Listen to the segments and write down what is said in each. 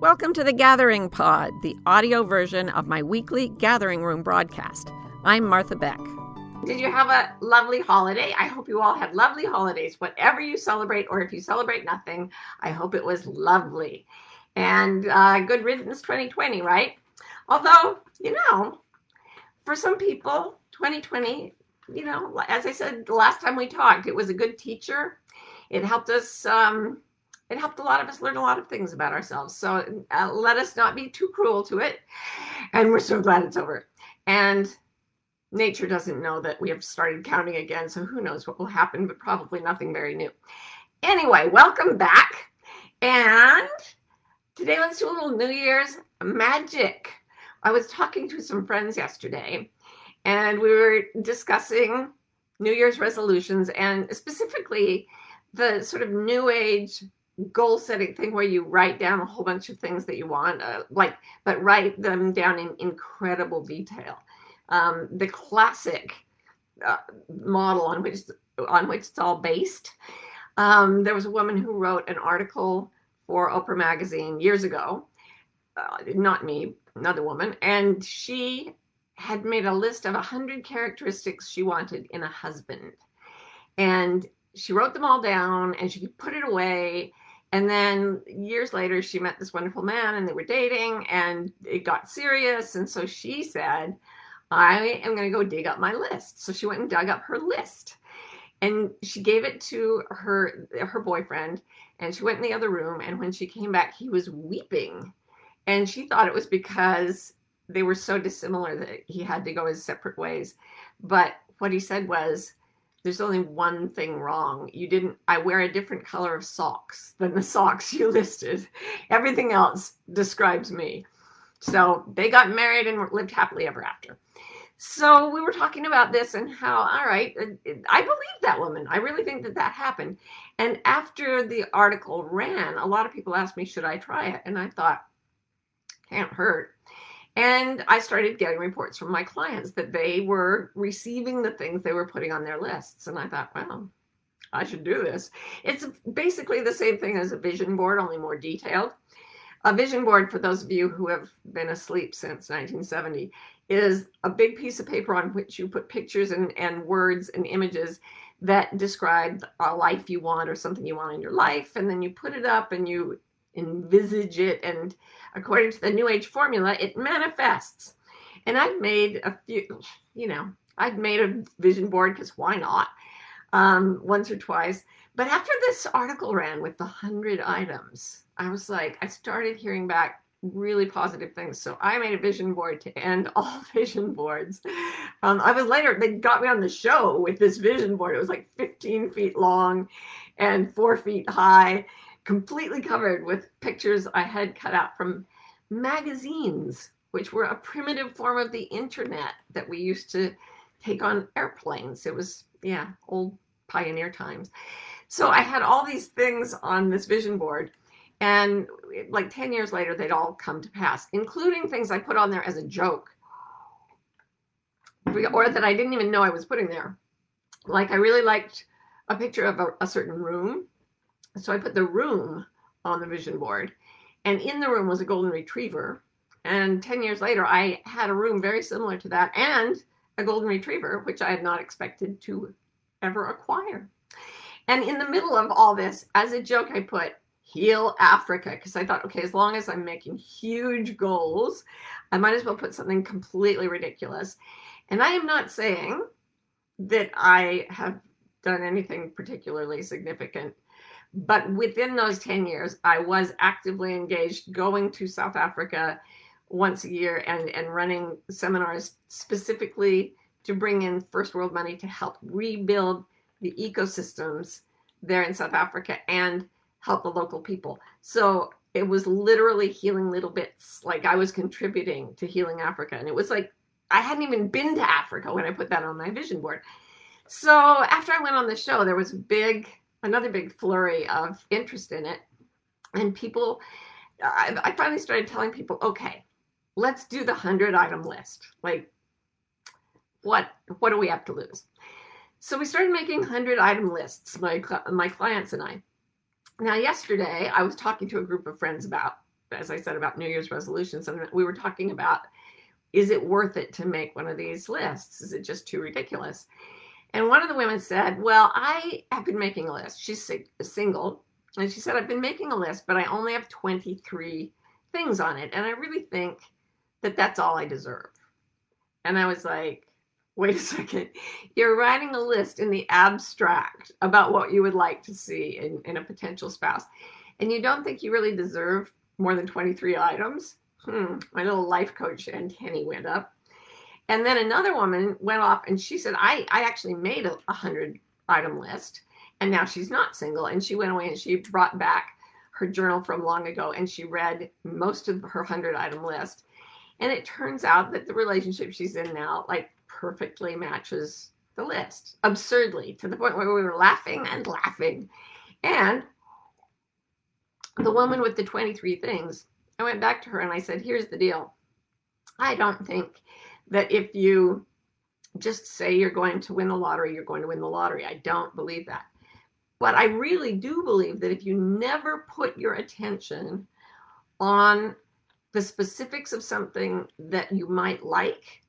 Welcome to the Gathering Pod, the audio version of my weekly Gathering Room broadcast. I'm Martha Beck. Did you have a lovely holiday? I hope you all had lovely holidays, whatever you celebrate, or if you celebrate nothing, I hope it was lovely. And uh, good riddance 2020, right? Although, you know, for some people, 2020, you know, as I said the last time we talked, it was a good teacher. It helped us um, it helped a lot of us learn a lot of things about ourselves. So uh, let us not be too cruel to it. And we're so glad it's over. And nature doesn't know that we have started counting again. So who knows what will happen, but probably nothing very new. Anyway, welcome back. And today let's do a little New Year's magic. I was talking to some friends yesterday and we were discussing New Year's resolutions and specifically the sort of new age goal setting thing where you write down a whole bunch of things that you want, uh, like, but write them down in incredible detail. Um, the classic uh, model on which on which it's all based. Um, there was a woman who wrote an article for Oprah magazine years ago, uh, not me, another woman, and she had made a list of a hundred characteristics she wanted in a husband, and she wrote them all down and she put it away and then years later, she met this wonderful man and they were dating and it got serious. And so she said, I am going to go dig up my list. So she went and dug up her list and she gave it to her her boyfriend and she went in the other room and when she came back he was weeping and she thought it was because they were so dissimilar that he had to go his separate ways but what he said was there's only one thing wrong. You didn't, I wear a different color of socks than the socks you listed. Everything else describes me. So they got married and lived happily ever after. So we were talking about this and how, all right, uh, I believe that woman. I really think that that happened. And after the article ran, a lot of people asked me, should I try it? And I thought, can't hurt. And I started getting reports from my clients that they were receiving the things they were putting on their lists. And I thought, well, I should do this. It's basically the same thing as a vision board, only more detailed. A vision board, for those of you who have been asleep since 1970, is a big piece of paper on which you put pictures and, and words and images that describe a life you want or something you want in your life. And then you put it up and you envisage it and according to the new age formula it manifests. And i've made a few you know i've made a vision board because why not? Um, once or twice. But after this article ran with the 100 items i was like i started hearing back really positive things. So i made a vision board to end all vision boards. Um, i was later they got me on the show with this vision board. It was like 15 feet long and four feet high completely covered with pictures I had cut out from magazines, which were a primitive form of the internet that we used to take on airplanes. It was, yeah, old pioneer times. So I had all these things on this vision board. And like 10 years later, they'd all come to pass, including things I put on there as a joke or that I didn't even know I was putting there. Like I really liked a picture of a, a certain room so I put the room on the vision board, and in the room was a golden retriever. And 10 years later, I had a room very similar to that and a golden retriever, which I had not expected to ever acquire. And in the middle of all this, as a joke, I put heal Africa because I thought, okay, as long as I'm making huge goals, I might as well put something completely ridiculous. And I am not saying that I have done anything particularly significant but within those 10 years, I was actively engaged going to South Africa once a year and, and running seminars specifically to bring in first world money to help rebuild the ecosystems there in South Africa and help the local people. So it was literally healing little bits. Like I was contributing to healing Africa. And it was like I hadn't even been to Africa when I put that on my vision board. So after I went on the show, there was big another big flurry of interest in it. And people, I, I finally started telling people, okay, let's do the 100 item list. Like, what what do we have to lose? So we started making 100 item lists, my, my clients and I. Now, yesterday, I was talking to a group of friends about as I said about New Year's resolutions, and we were talking about is it worth it to make one of these lists? Is it just too ridiculous? And one of the women said, Well, I have been making a list. She's single. And she said, I've been making a list, but I only have 23 things on it. And I really think that that's all I deserve. And I was like, wait a second. You're writing a list in the abstract about what you would like to see in, in a potential spouse. And you don't think you really deserve more than 23 items? Hmm, my little life coach antennae went up. And then another woman went off and she said, I, I actually made a, a hundred item list and now she's not single. And she went away and she brought back her journal from long ago and she read most of her hundred item list. And it turns out that the relationship she's in now, like, perfectly matches the list absurdly to the point where we were laughing and laughing. And the woman with the 23 things, I went back to her and I said, Here's the deal. I don't think that if you just say you're going to win the lottery, you're going to win the lottery. I don't believe that. But I really do believe that if you never put your attention on the specifics of something that you might like,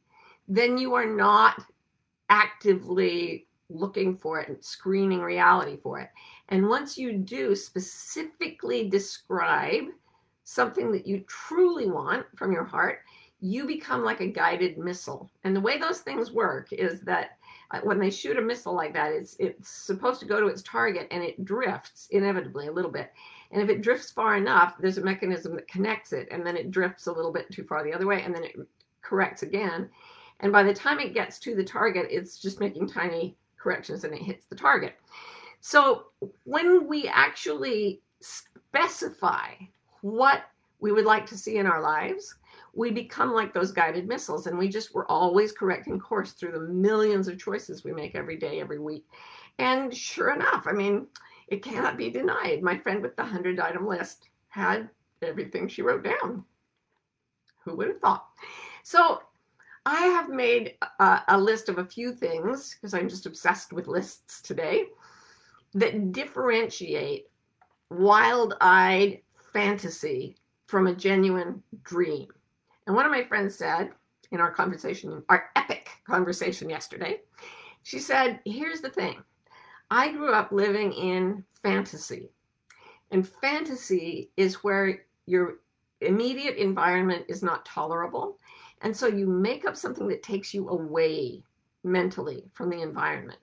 then you are not actively looking for it and screening reality for it. And once you do specifically describe something that you truly want from your heart, you become like a guided missile. And the way those things work is that uh, when they shoot a missile like that, it's it's supposed to go to its target and it drifts inevitably a little bit. And if it drifts far enough, there's a mechanism that connects it, and then it drifts a little bit too far the other way, and then it corrects again. And by the time it gets to the target, it's just making tiny corrections and it hits the target. So when we actually specify what we would like to see in our lives, we become like those guided missiles and we just we're always correcting course through the millions of choices we make every day every week. And sure enough i mean it cannot be denied. My friend with the 100 item list had everything she wrote down. Who would have thought? So i have made a, a list of a few things because i'm just obsessed with lists today that differentiate wild-eyed fantasy from a genuine dream and one of my friends said in our conversation, our epic conversation yesterday, she said, Here's the thing I grew up living in fantasy. And fantasy is where your immediate environment is not tolerable. And so you make up something that takes you away mentally from the environment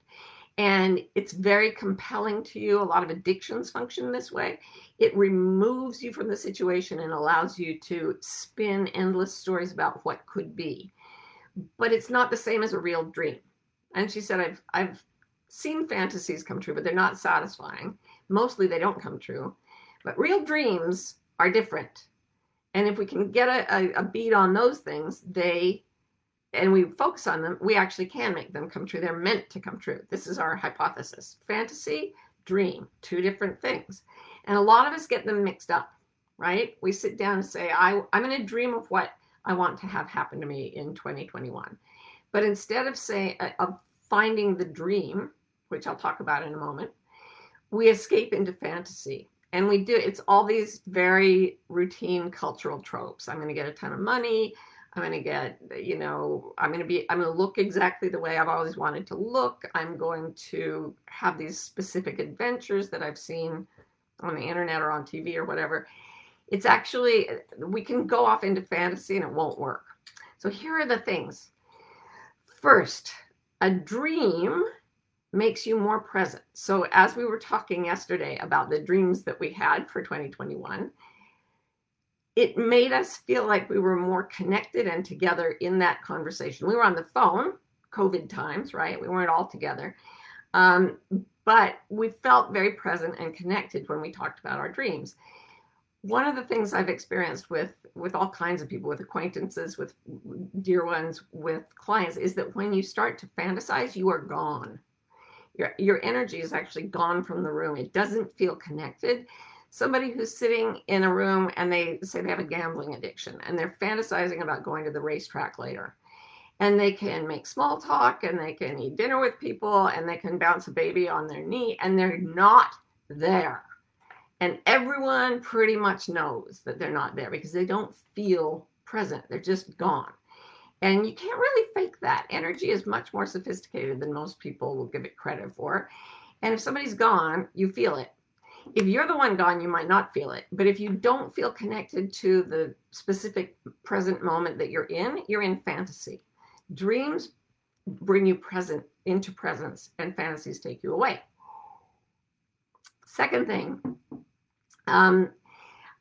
and it's very compelling to you. A lot of addictions function this way. It removes you from the situation and allows you to spin endless stories about what could be. But it's not the same as a real dream. And she said, I've, I've seen fantasies come true, but they're not satisfying. Mostly they don't come true. But real dreams are different. And if we can get a, a, a beat on those things, they and we focus on them, we actually can make them come true. They're meant to come true. This is our hypothesis. Fantasy, dream, two different things. And a lot of us get them mixed up, right? We sit down and say, I, I'm going to dream of what I want to have happen to me in 2021. But instead of saying, uh, of finding the dream, which I'll talk about in a moment, we escape into fantasy. And we do, it's all these very routine cultural tropes. I'm going to get a ton of money. I'm going to get, you know, I'm going to be, I'm going to look exactly the way I've always wanted to look. I'm going to have these specific adventures that I've seen on the internet or on TV or whatever. It's actually, we can go off into fantasy and it won't work. So here are the things. First, a dream makes you more present. So, as we were talking yesterday about the dreams that we had for 2021, it made us feel like we were more connected and together in that conversation. We were on the phone, COVID times, right? We weren't all together. Um, but we felt very present and connected when we talked about our dreams. One of the things I've experienced with with all kinds of people, with acquaintances, with dear ones, with clients, is that when you start to fantasize, you are gone. Your your energy is actually gone from the room. It doesn't feel connected somebody who's sitting in a room and they say they have a gambling addiction and they're fantasizing about going to the racetrack later. And they can make small talk and they can eat dinner with people and they can bounce a baby on their knee and they're not there. And everyone pretty much knows that they're not there because they don't feel present. They're just gone. And you can't really fake that. Energy is much more sophisticated than most people will give it credit for. And if somebody's gone, you feel it. If you're the one gone, you might not feel it. But if you don't feel connected to the specific present moment that you're in, you're in fantasy. Dreams bring you present into presence, and fantasies take you away. Second thing, um,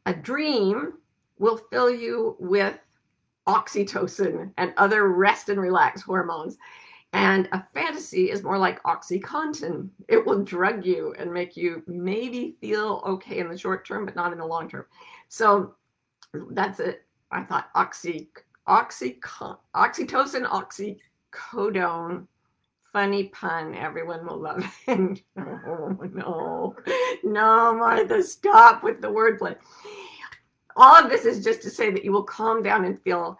a dream will fill you with oxytocin and other rest and relax hormones. And a fantasy is more like Oxycontin. It will drug you and make you maybe feel okay in the short term, but not in the long term. So that's it. I thought oxy, oxy, oxytocin, oxycodone. Funny pun. Everyone will love it. oh, no, no, Martha, stop with the wordplay. All of this is just to say that you will calm down and feel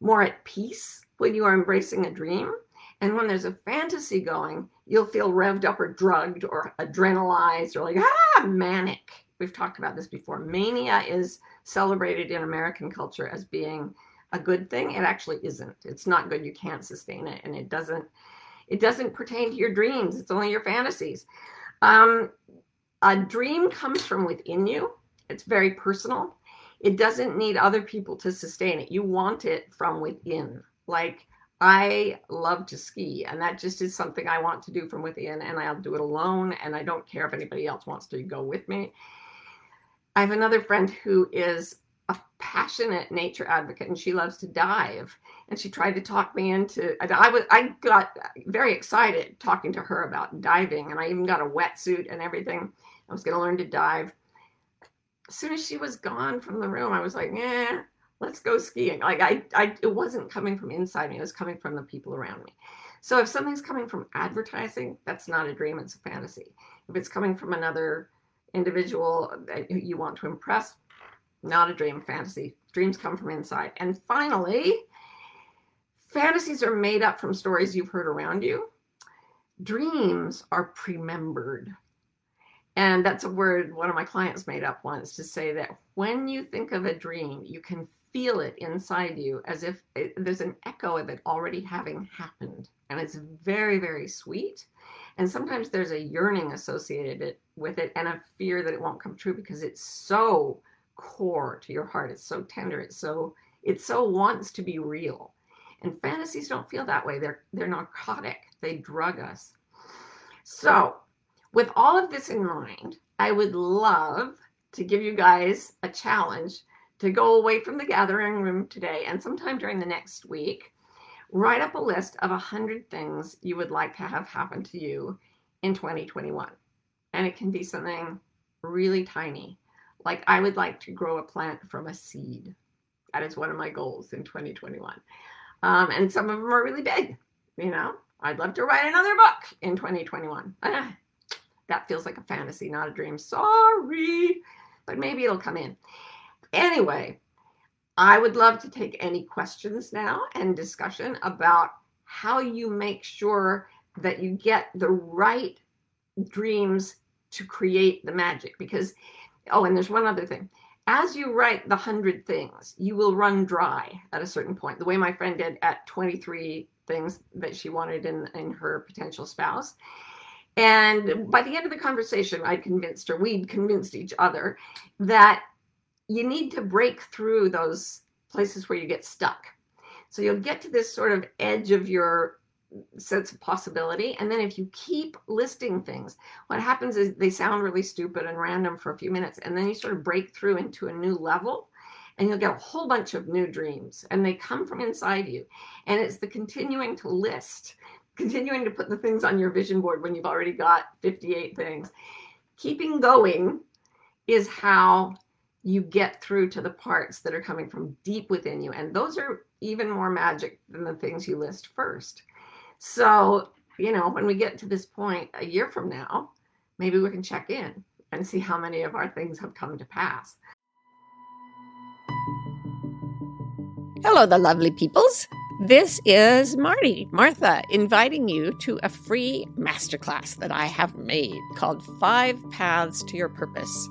more at peace when you are embracing a dream. And when there's a fantasy going, you'll feel revved up or drugged or adrenalized or like, ah, manic. We've talked about this before. Mania is celebrated in American culture as being a good thing. It actually isn't. It's not good. You can't sustain it. And it doesn't, it doesn't pertain to your dreams. It's only your fantasies. Um, a dream comes from within you. It's very personal. It doesn't need other people to sustain it. You want it from within. Like I love to ski, and that just is something I want to do from within, and I'll do it alone. And I don't care if anybody else wants to go with me. I have another friend who is a passionate nature advocate, and she loves to dive. And she tried to talk me into. I was I got very excited talking to her about diving, and I even got a wetsuit and everything. I was going to learn to dive as soon as she was gone from the room, I was like, yeah, let's go skiing. Like I, I, it wasn't coming from inside me; it was coming from the people around me. So if something's coming from advertising, that's not a dream; it's a fantasy. If it's coming from another individual that you want to impress, not a dream, fantasy. Dreams come from inside. And finally, fantasies are made up from stories you've heard around you. Dreams are premembered. And that's a word one of my clients made up once to say that when you think of a dream, you can feel it inside you as if it, there's an echo of it already having happened. And it's very, very sweet. And sometimes there's a yearning associated with it and a fear that it won't come true because it's so core to your heart. It's so tender. It's so it so wants to be real. And fantasies don't feel that way. They're they're narcotic. They drug us. So with all of this in mind, I would love to give you guys a challenge to go away from the gathering room today and sometime during the next week, write up a list of 100 things you would like to have happen to you in 2021. And it can be something really tiny. Like I would like to grow a plant from a seed. That is one of my goals in 2021. Um, and some of them are really big. You know, I'd love to write another book in 2021. That feels like a fantasy, not a dream. Sorry, but maybe it'll come in. Anyway, I would love to take any questions now and discussion about how you make sure that you get the right dreams to create the magic. Because, oh, and there's one other thing. As you write the hundred things, you will run dry at a certain point. The way my friend did at 23 things that she wanted in, in her potential spouse. And by the end of the conversation, I'd convinced her, we'd convinced each other that you need to break through those places where you get stuck. So you'll get to this sort of edge of your sense of possibility. And then if you keep listing things, what happens is they sound really stupid and random for a few minutes. And then you sort of break through into a new level and you'll get a whole bunch of new dreams and they come from inside you. And it's the continuing to list continuing to put the things on your vision board when you've already got 58 things. Keeping going is how you get through to the parts that are coming from deep within you. And those are even more magic than the things you list first. So, you know, when we get to this point a year from now, maybe we can check in and see how many of our things have come to pass. Hello, the lovely peoples. This is Marty, Martha, inviting you to a free masterclass that I have made called Five Paths to Your Purpose.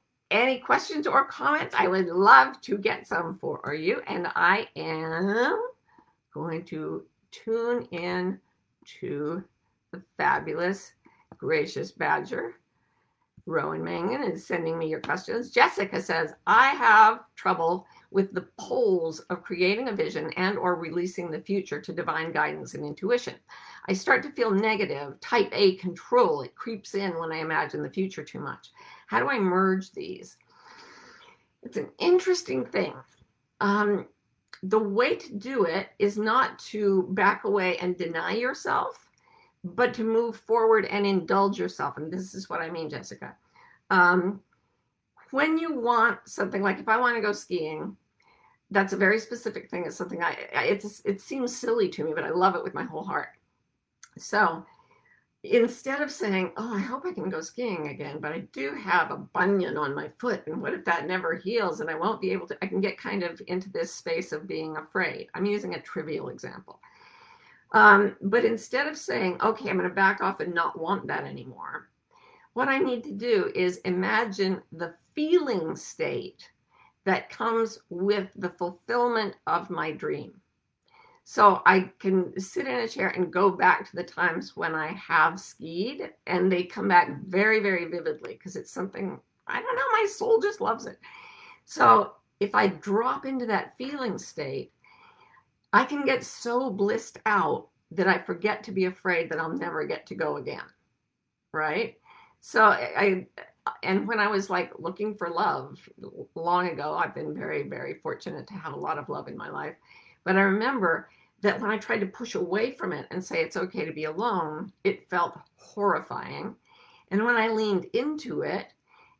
any questions or comments? I would love to get some for you. And I am going to tune in to the fabulous, gracious Badger. Rowan Mangan is sending me your questions. Jessica says, I have trouble with the poles of creating a vision and or releasing the future to divine guidance and intuition. I start to feel negative, type A control. It creeps in when I imagine the future too much. How do I merge these? It's an interesting thing. Um, the way to do it is not to back away and deny yourself, but to move forward and indulge yourself. And this is what I mean, Jessica. Um, when you want something like if I want to go skiing, that's a very specific thing. It's something I, it's, it seems silly to me, but I love it with my whole heart. So instead of saying, Oh, I hope I can go skiing again, but I do have a bunion on my foot. And what if that never heals and I won't be able to? I can get kind of into this space of being afraid. I'm using a trivial example. Um, but instead of saying, Okay, I'm going to back off and not want that anymore, what I need to do is imagine the feeling state that comes with the fulfillment of my dream. So I can sit in a chair and go back to the times when I have skied, and they come back very, very vividly because it's something I don't know, my soul just loves it. So if I drop into that feeling state, I can get so blissed out that I forget to be afraid that I'll never get to go again. Right. So I, and when I was like looking for love long ago, I've been very, very fortunate to have a lot of love in my life. But I remember that when I tried to push away from it and say it's okay to be alone, it felt horrifying. And when I leaned into it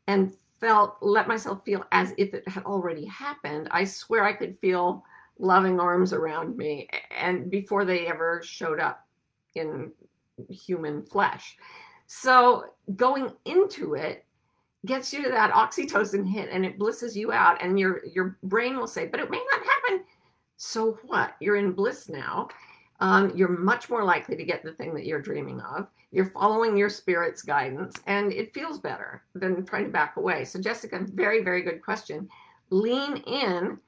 and felt, let myself feel as if it had already happened, I swear I could feel loving arms around me and before they ever showed up in human flesh. So going into it gets you to that oxytocin hit and it blisses you out and your your brain will say, but it may not so what? You're in bliss now. Um, you're much more likely to get the thing that you're dreaming of. You're following your spirit's guidance, and it feels better than trying to back away. So, Jessica, very, very good question. Lean in,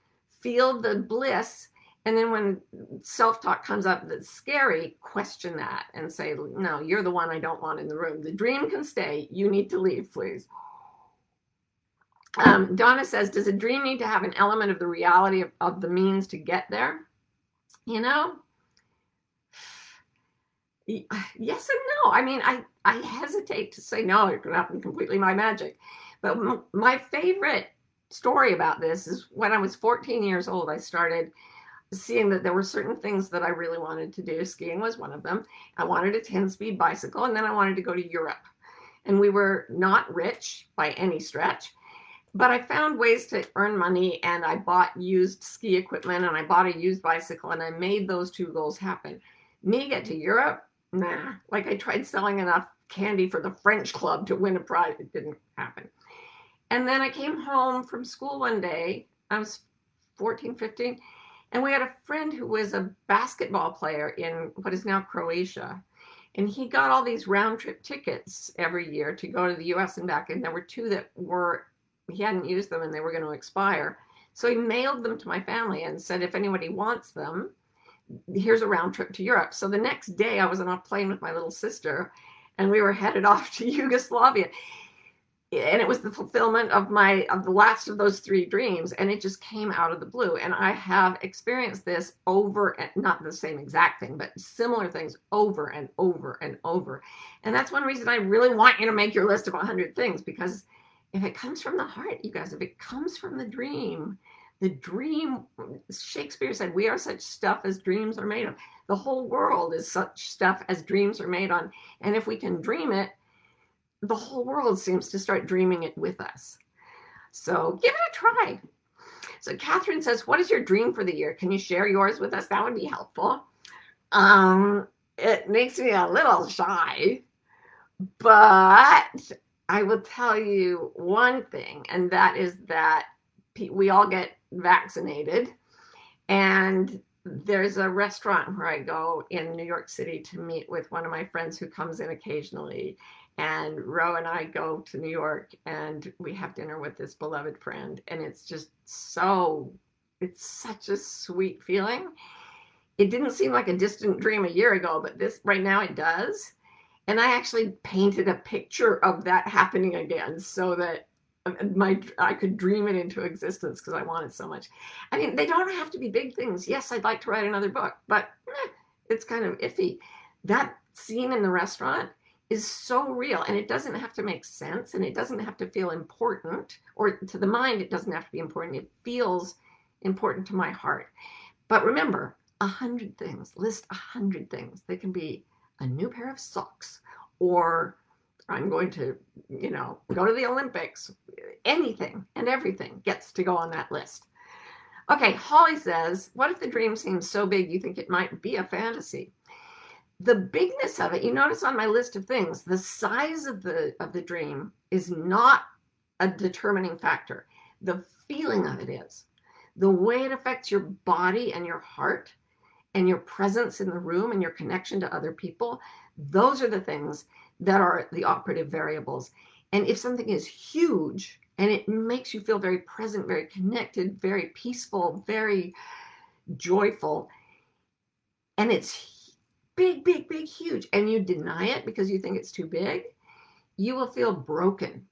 feel the bliss, and then when self talk comes up that's scary, question that and say, No, you're the one I don't want in the room. The dream can stay. You need to leave, please. Um, Donna says, Does a dream need to have an element of the reality of, of the means to get there? You know? Yes and no. I mean, I, I hesitate to say no, it could happen completely by magic. But m- my favorite story about this is when I was 14 years old, I started seeing that there were certain things that I really wanted to do. Skiing was one of them. I wanted a 10 speed bicycle, and then I wanted to go to Europe. And we were not rich by any stretch but I found ways to earn money and I bought used ski equipment and I bought a used bicycle and I made those two goals happen. Me get to Europe, nah. Like I tried selling enough candy for the French club to win a prize. It didn't happen. And then I came home from school one day. I was 14, 15. And we had a friend who was a basketball player in what is now Croatia. And he got all these round trip tickets every year to go to the US and back. And there were two that were he hadn't used them and they were going to expire. So he mailed them to my family and said, if anybody wants them, here's a round trip to Europe. So the next day I was on a plane with my little sister and we were headed off to Yugoslavia. And it was the fulfillment of my of the last of those three dreams, and it just came out of the blue. And I have experienced this over not the same exact thing, but similar things over and over and over. And that's one reason I really want you to make your list of 100 things because if it comes from the heart, you guys, if it comes from the dream, the dream, Shakespeare said, we are such stuff as dreams are made of. The whole world is such stuff as dreams are made on. And if we can dream it, the whole world seems to start dreaming it with us. So give it a try. So Catherine says, What is your dream for the year? Can you share yours with us? That would be helpful. Um, it makes me a little shy, but I will tell you one thing, and that is that we all get vaccinated. And there's a restaurant where I go in New York City to meet with one of my friends who comes in occasionally. And Ro and I go to New York and we have dinner with this beloved friend. And it's just so, it's such a sweet feeling. It didn't seem like a distant dream a year ago, but this right now it does. And I actually painted a picture of that happening again so that my I could dream it into existence because I want it so much. I mean, they don't have to be big things. Yes, I'd like to write another book, but eh, it's kind of iffy. That scene in the restaurant is so real and it doesn't have to make sense and it doesn't have to feel important or to the mind it doesn't have to be important. It feels important to my heart. But remember, a hundred things, list a hundred things. They can be a new pair of socks or I'm going to, you know, go to the Olympics. Anything and everything gets to go on that list. Okay, Holly says, What if the dream seems so big you think it might be a fantasy? The bigness of it, you notice on my list of things, the size of the of the dream is not a determining factor. The feeling of it is. The way it affects your body and your heart and your presence in the room and your connection to other people, those are the things that are the operative variables. And if something is huge and it makes you feel very present, very connected, very peaceful, very joyful, and it's big, big, big, huge, and you deny it because you think it's too big, you will feel broken.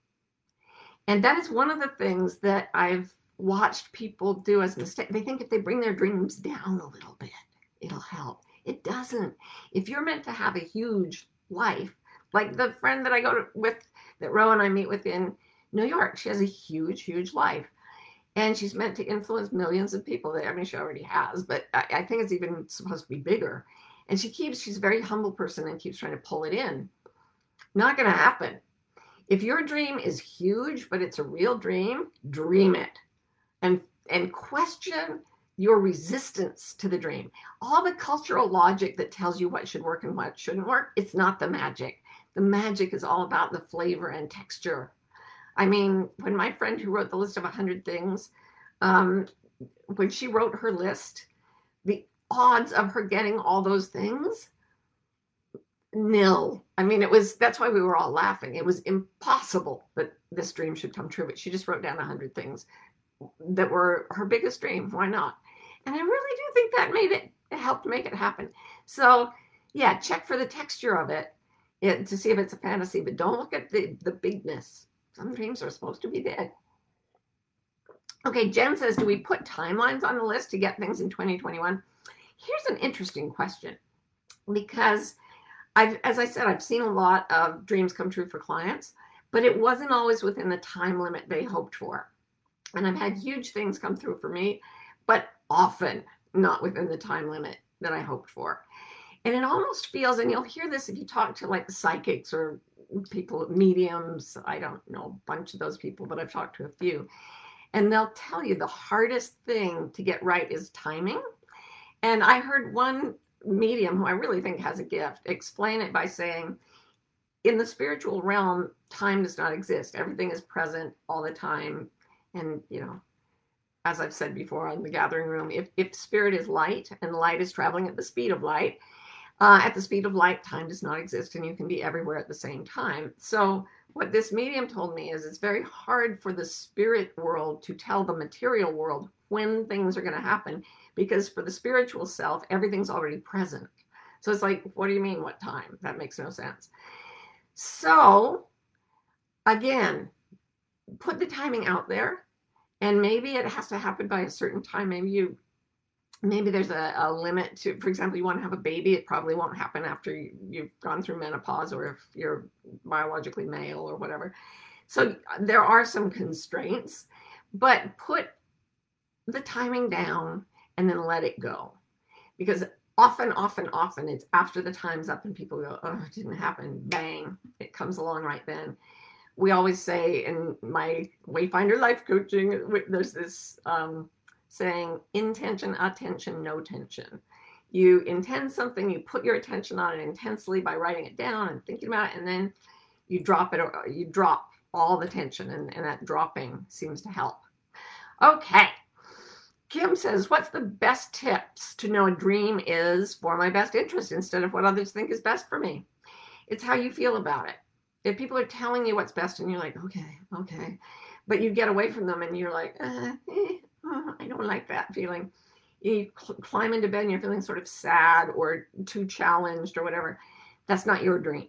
And that is one of the things that I've watched people do as mistake. They think if they bring their dreams down a little bit, it'll help. It doesn't. If you're meant to have a huge life, like the friend that I go to, with, that Ro and I meet with in New York, she has a huge, huge life. And she's meant to influence millions of people. That I mean, she already has, but I, I think it's even supposed to be bigger. And she keeps, she's a very humble person and keeps trying to pull it in. Not going to happen. If your dream is huge, but it's a real dream, dream it and and question your resistance to the dream. All the cultural logic that tells you what should work and what shouldn't work, it's not the magic. The magic is all about the flavor and texture. I mean, when my friend who wrote the list of 100 things, um, when she wrote her list, the odds of her getting all those things, nil. I mean, it was that's why we were all laughing. It was impossible that this dream should come true, but she just wrote down 100 things that were her biggest dream. Why not? And I really do think that made it, it helped make it happen. So, yeah, check for the texture of it it, to see if it's a fantasy, but don't look at the, the bigness. Some dreams are supposed to be big. Okay, Jen says, do we put timelines on the list to get things in 2021? Here's an interesting question because I've, as I said, I've seen a lot of dreams come true for clients, but it wasn't always within the time limit they hoped for. And I've had huge things come through for me, but often not within the time limit that I hoped for. And it almost feels, and you'll hear this if you talk to like psychics or people, mediums. I don't know a bunch of those people, but I've talked to a few. And they'll tell you the hardest thing to get right is timing. And I heard one medium who I really think has a gift explain it by saying, in the spiritual realm, time does not exist. Everything is present all the time. And, you know, as I've said before on the gathering room, if, if spirit is light and light is traveling at the speed of light, uh, at the speed of light, time does not exist and you can be everywhere at the same time. So, what this medium told me is it's very hard for the spirit world to tell the material world when things are going to happen because for the spiritual self, everything's already present. So, it's like, what do you mean, what time? That makes no sense. So, again, put the timing out there and maybe it has to happen by a certain time. Maybe you maybe there's a, a, limit to for example you want to have a baby it probably won't happen after you, you've gone through menopause or if you're biologically male or whatever. So uh, there are some constraints but put the timing down and then let it go. Because often often often it's after the time's up and people go oh it didn't happen. Bang it comes along right then we always say in my Wayfinder life coaching, there's this um, saying intention, attention, no tension. You intend something, you put your attention on it intensely by writing it down and thinking about it, and then you drop it, or you drop all the tension, and, and that dropping seems to help. Okay. Kim says, What's the best tips to know a dream is for my best interest instead of what others think is best for me? It's how you feel about it. If people are telling you what's best and you're like, okay, okay, but you get away from them and you're like, uh, eh, oh, I don't like that feeling. You cl- climb into bed and you're feeling sort of sad or too challenged or whatever. That's not your dream.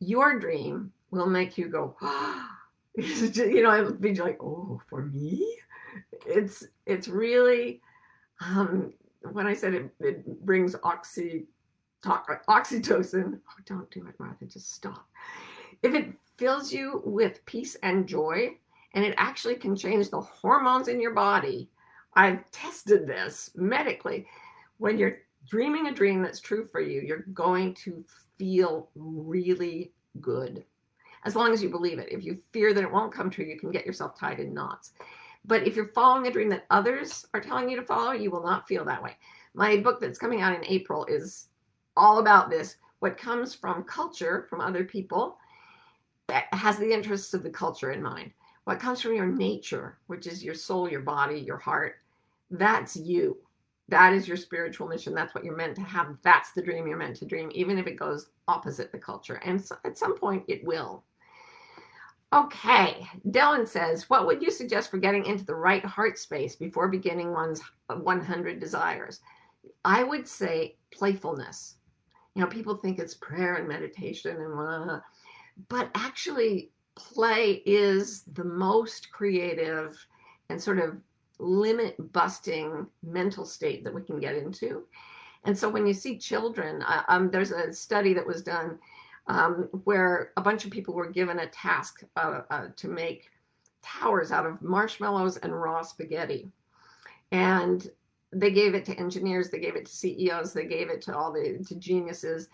Your dream will make you go, you know, it'll be like, oh, for me? It's it's really um when I said it, it brings oxy talk, oxytocin. Oh, don't do it, Martha. Just stop. If it fills you with peace and joy, and it actually can change the hormones in your body, I've tested this medically. When you're dreaming a dream that's true for you, you're going to feel really good. As long as you believe it. If you fear that it won't come true, you can get yourself tied in knots. But if you're following a dream that others are telling you to follow, you will not feel that way. My book that's coming out in April is all about this. What comes from culture, from other people, has the interests of the culture in mind. What comes from your nature, which is your soul, your body, your heart, that's you. That is your spiritual mission. That's what you're meant to have. That's the dream you're meant to dream, even if it goes opposite the culture. And so at some point, it will. Okay, Dylan says, What would you suggest for getting into the right heart space before beginning one's 100 desires? I would say playfulness. You know, people think it's prayer and meditation and blah, but actually, play is the most creative and sort of limit busting mental state that we can get into. And so when you see children, um, there's a study that was done um, where a bunch of people were given a task uh, uh, to make towers out of marshmallows and raw spaghetti. And they gave it to engineers, they gave it to CEOs, they gave it to all the to geniuses.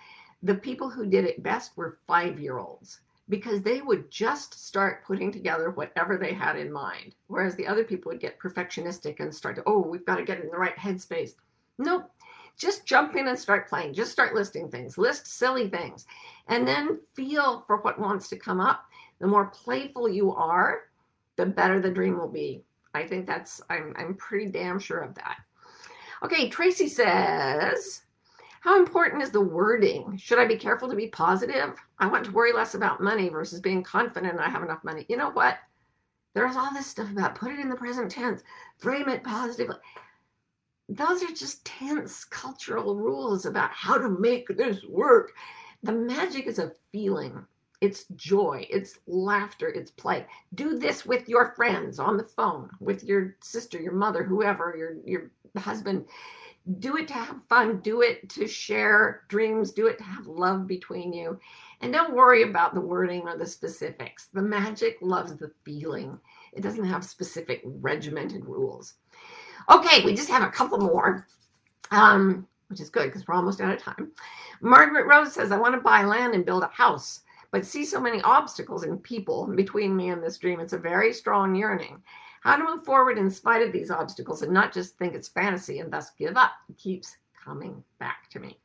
The people who did it best were five year olds because they would just start putting together whatever they had in mind. Whereas the other people would get perfectionistic and start to, oh, we've got to get in the right headspace. Nope. Just jump in and start playing. Just start listing things. List silly things. And then feel for what wants to come up. The more playful you are, the better the dream will be. I think that's, I'm, I'm pretty damn sure of that. Okay, Tracy says, how important is the wording? Should I be careful to be positive? I want to worry less about money versus being confident I have enough money. You know what? There's all this stuff about put it in the present tense, frame it positively. Those are just tense cultural rules about how to make this work. The magic is a feeling. It's joy, it's laughter, it's play. Do this with your friends on the phone, with your sister, your mother, whoever, your your husband do it to have fun, do it to share dreams, do it to have love between you. And don't worry about the wording or the specifics. The magic loves the feeling, it doesn't have specific regimented rules. Okay, we just have a couple more, um, which is good because we're almost out of time. Margaret Rose says, I want to buy land and build a house, but see so many obstacles and people between me and this dream. It's a very strong yearning how to move forward in spite of these obstacles and not just think it's fantasy and thus give up. It keeps coming back to me.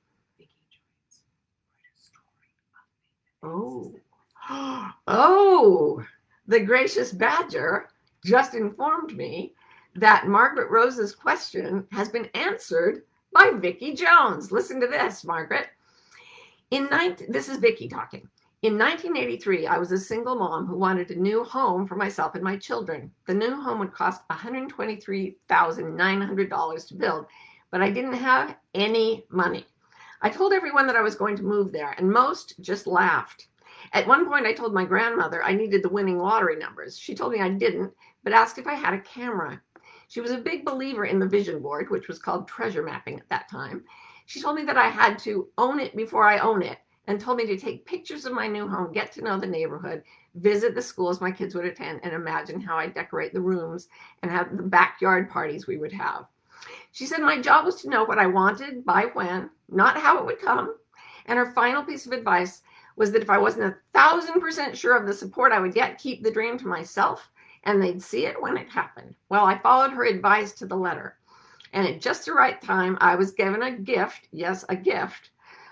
Oh, oh, the gracious badger just informed me that Margaret Rose's question has been answered by Vicki Jones. Listen to this, Margaret. In 19, this is Vicki talking. In 1983, I was a single mom who wanted a new home for myself and my children. The new home would cost $123,900 to build, but I didn't have any money. I told everyone that I was going to move there, and most just laughed. At one point, I told my grandmother I needed the winning lottery numbers. She told me I didn't, but asked if I had a camera. She was a big believer in the vision board, which was called treasure mapping at that time. She told me that I had to own it before I own it and told me to take pictures of my new home, get to know the neighborhood, visit the schools my kids would attend, and imagine how I'd decorate the rooms and have the backyard parties we would have. She said my job was to know what I wanted by when, not how it would come. And her final piece of advice was that if I wasn't a thousand percent sure of the support I would get, keep the dream to myself and they'd see it when it happened. Well, I followed her advice to the letter. And at just the right time, I was given a gift yes, a gift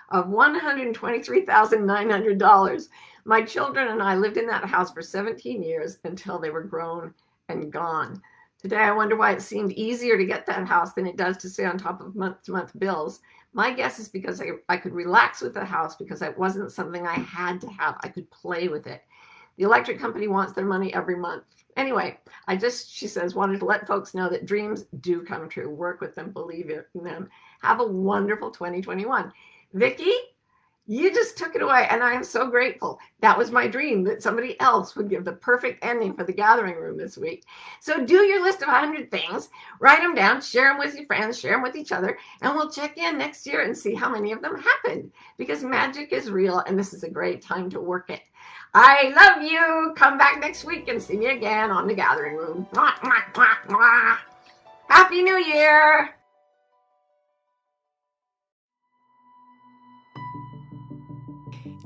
of $123,900. My children and I lived in that house for 17 years until they were grown and gone. Today, I wonder why it seemed easier to get that house than it does to stay on top of month to month bills. My guess is because I, I could relax with the house because it wasn't something I had to have. I could play with it. The electric company wants their money every month. Anyway, I just, she says, wanted to let folks know that dreams do come true. Work with them, believe in them. Have a wonderful 2021. Vicki, you just took it away and i am so grateful. That was my dream that somebody else would give the perfect ending for the gathering room this week. So do your list of 100 things write them down share them with your friends share them with each other and we'll check in next year and see how many of them happened because magic is real and this is a great time to work it. I love you. Come back next week and see me again on the gathering room. Happy new year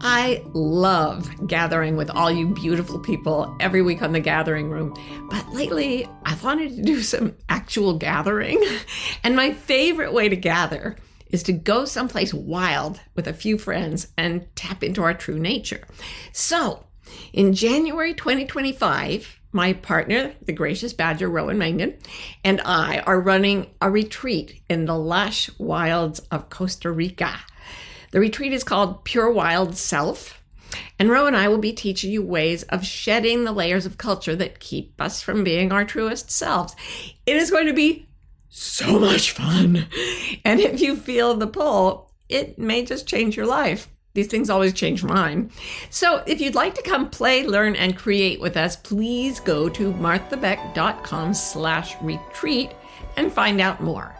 I love gathering with all you beautiful people every week on the gathering room. But lately, I've wanted to do some actual gathering. And my favorite way to gather is to go someplace wild with a few friends and tap into our true nature. So, in January 2025, my partner, the gracious badger Rowan Mangan, and I are running a retreat in the lush wilds of Costa Rica. The retreat is called Pure Wild Self. And Ro and I will be teaching you ways of shedding the layers of culture that keep us from being our truest selves. It is going to be so much fun. And if you feel the pull, it may just change your life. These things always change mine. So if you'd like to come play, learn, and create with us, please go to marthabeck.com slash retreat and find out more.